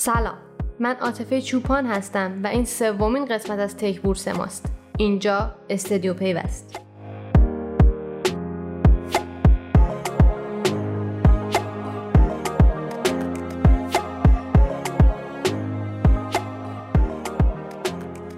سلام. من عاطفه چوپان هستم و این سومین قسمت از تک بورس ماست. اینجا استدیو پیوست.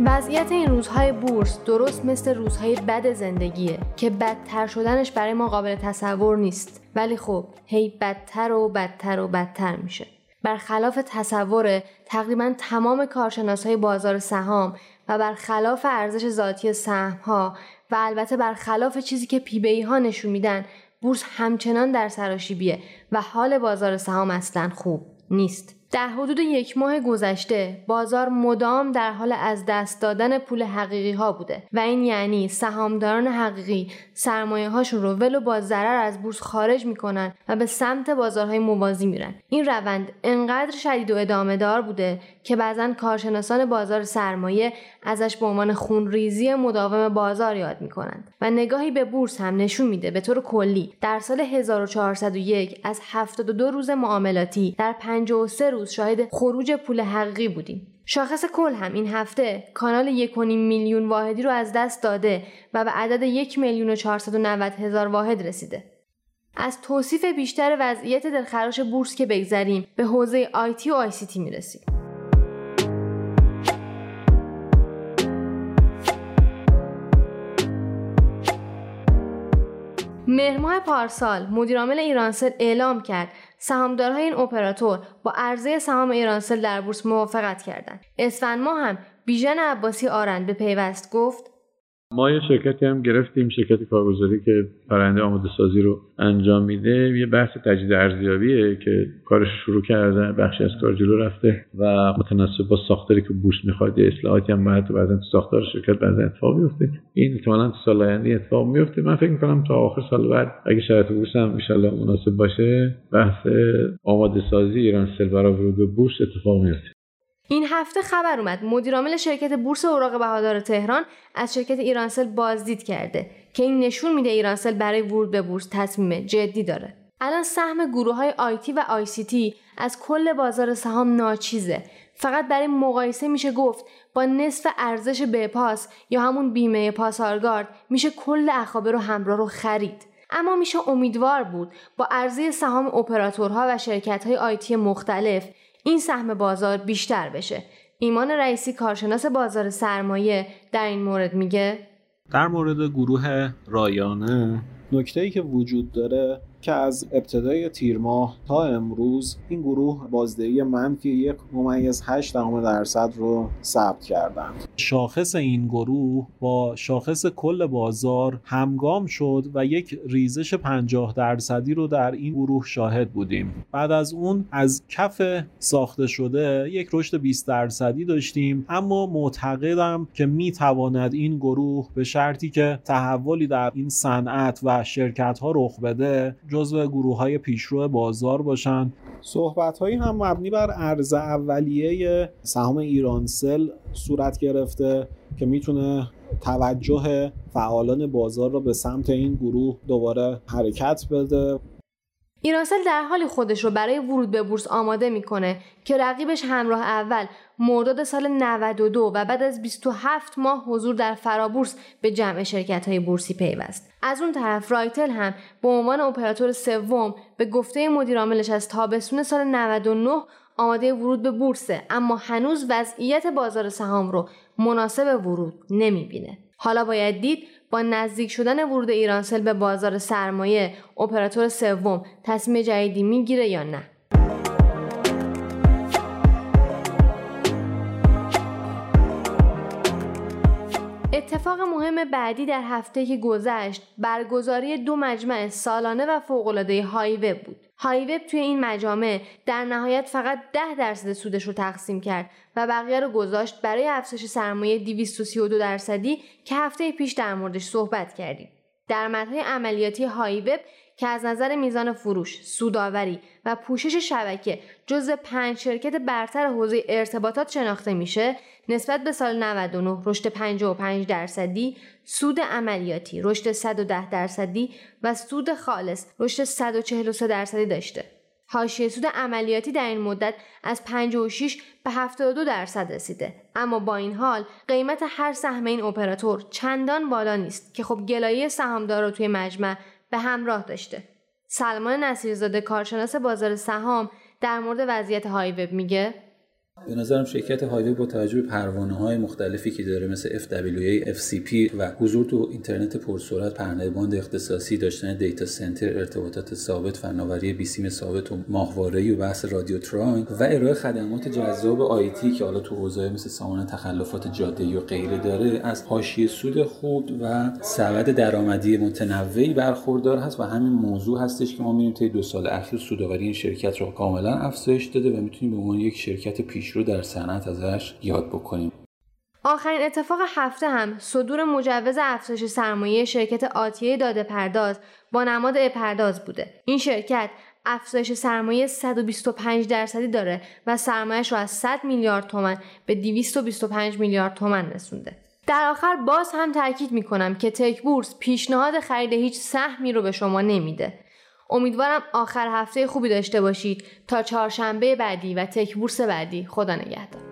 وضعیت این روزهای بورس درست مثل روزهای بد زندگیه که بدتر شدنش برای ما قابل تصور نیست. ولی خب هی بدتر و بدتر و بدتر میشه. برخلاف تصور تقریبا تمام کارشناس های بازار سهام و برخلاف ارزش ذاتی سهم ها و البته برخلاف چیزی که پیبی ها نشون میدن بورس همچنان در سراشیبیه و حال بازار سهام اصلا خوب نیست. در حدود یک ماه گذشته بازار مدام در حال از دست دادن پول حقیقی ها بوده و این یعنی سهامداران حقیقی سرمایه هاشون رو ولو با ضرر از بورس خارج می‌کنن و به سمت بازارهای موازی میرن. این روند انقدر شدید و ادامه دار بوده که بعضا کارشناسان بازار سرمایه ازش به عنوان خونریزی مداوم بازار یاد می‌کنند و نگاهی به بورس هم نشون میده به طور کلی. در سال 1401 از 72 روز معاملاتی در 53 روز شاهد خروج پول حقیقی بودیم شاخص کل هم این هفته کانال یک میلیون واحدی رو از دست داده و به عدد یک میلیون و 490 هزار واحد رسیده. از توصیف بیشتر وضعیت دلخراش بورس که بگذریم به حوزه آیتی و آیسیتی می‌رسیم. مهرماه پارسال مدیرعامل ایرانسل اعلام کرد سهامدارهای این اپراتور با عرضه سهام ایرانسل در بورس موافقت کردند. اسفند ماه هم بیژن عباسی آرند به پیوست گفت ما یه شرکتی هم گرفتیم شرکت کارگزاری که پرنده آماده سازی رو انجام میده. یه بحث تجدید ارزیابیه که کارش شروع کرده بخشی از کار جلو رفته و متناسب با ساختاری که بورس می‌خواد. یه اصلاحاتی هم بعد تو ساختار شرکت بعضا اتفاق میفته این احتمالاً تو سال آینده اتفاق میفته من فکر می‌کنم تا آخر سال بعد اگه شرایط بورس هم ان مناسب باشه بحث آماده سازی ایران سل برای ورود به بورس اتفاق میفته این هفته خبر اومد. مدیرعامل شرکت بورس اوراق بهادار تهران از شرکت ایرانسل بازدید کرده که این نشون میده ایرانسل برای ورود به بورس تصمیم جدی داره. الان سهم گروه های آیتی و آی سی تی از کل بازار سهام ناچیزه. فقط برای مقایسه میشه گفت با نصف ارزش بپاس یا همون بیمه پاسارگارد میشه کل اخابه رو همراه رو خرید. اما میشه امیدوار بود با ارزی سهام اپراتورها و شرکت های آیتی مختلف این سهم بازار بیشتر بشه. ایمان رئیسی کارشناس بازار سرمایه در این مورد میگه. در مورد گروه رایانه نکته ای که وجود داره که از ابتدای تیر ماه تا امروز این گروه بازدهی منفی یک ممیز 8 درصد رو ثبت کردند شاخص این گروه با شاخص کل بازار همگام شد و یک ریزش 50 درصدی رو در این گروه شاهد بودیم. بعد از اون از کف ساخته شده یک رشد 20 درصدی داشتیم اما معتقدم که می تواند این گروه به شرطی که تحولی در این صنعت و شرکت ها رخ بده جزو گروه های پیشرو بازار باشن. صحبت هایی هم مبنی بر عرض اولیه سهام ایرانسل صورت گرفته که می‌تونه توجه فعالان بازار رو به سمت این گروه دوباره حرکت بده. ایرانسل در حالی خودش رو برای ورود به بورس آماده می‌کنه که رقیبش همراه اول مرداد سال 92 و بعد از 27 ماه حضور در فرابورس به جمع شرکت های بورسی پیوست. از اون طرف رایتل هم به عنوان اپراتور سوم به گفته مدیرعاملش از تابستون سال 99 آماده ورود به بورسه اما هنوز وضعیت بازار سهام رو مناسب ورود نمی‌بینه. حالا باید دید با نزدیک شدن ورود ایرانسل به بازار سرمایه اپراتور سوم تصمیم جدیدی می‌گیره یا نه؟ اتفاق مهم بعدی در هفته که گذشت برگزاری دو مجمع سالانه و فوقالعاده هایوب بود. هایوب توی این مجامع در نهایت فقط ده درصد سودش رو تقسیم کرد و بقیه رو گذاشت برای افزایش سرمایه 232 درصدی که هفته پیش در موردش صحبت کردیم. درآمدهای عملیاتی هایوب که از نظر میزان فروش، سوداوری و پوشش شبکه جز پنج شرکت برتر حوزه ارتباطات شناخته میشه نسبت به سال 99 رشد 55 درصدی، سود عملیاتی رشد 110 درصدی و سود خالص رشد 143 درصدی داشته. حاشیه سود عملیاتی در این مدت از 56 به 72 درصد رسیده اما با این حال قیمت هر سهم این اپراتور چندان بالا نیست که خب گلایه سهامدار توی مجمع به همراه داشته. سلمان نصیرزاده کارشناس بازار سهام در مورد وضعیت های وب میگه؟ به نظرم شرکت های وب با توجه به پروانه های مختلفی که داره مثل FWA, FCP و حضور تو اینترنت پرسرعت پهنای باند اختصاصی داشتن دیتا سنتر ارتباطات ثابت فناوری بیسیم ثابت و ماهواره‌ای و بحث رادیو ترانک و ارائه خدمات جذاب IT که حالا تو حوزه مثل سامانه تخلفات جاده و غیره داره از حاشیه سود خوب و سبد درآمدی متنوعی برخوردار هست و همین موضوع هستش که ما می‌بینیم طی دو سال اخیر سودآوری این شرکت رو کاملا افزایش داده و می‌تونیم به عنوان یک شرکت پیش رو در صنعت ازش یاد بکنیم. آخرین اتفاق هفته هم صدور مجوز افزایش سرمایه شرکت آتیه داده پرداز با نماد پرداز بوده. این شرکت افزایش سرمایه 125 درصدی داره و سرمایهش رو از 100 میلیارد تومن به 225 میلیارد تومن رسونده. در آخر باز هم تاکید می‌کنم که تک بورس پیشنهاد خرید هیچ سهمی رو به شما نمیده. امیدوارم آخر هفته خوبی داشته باشید تا چهارشنبه بعدی و تک بورس بعدی. خدا نگهدار.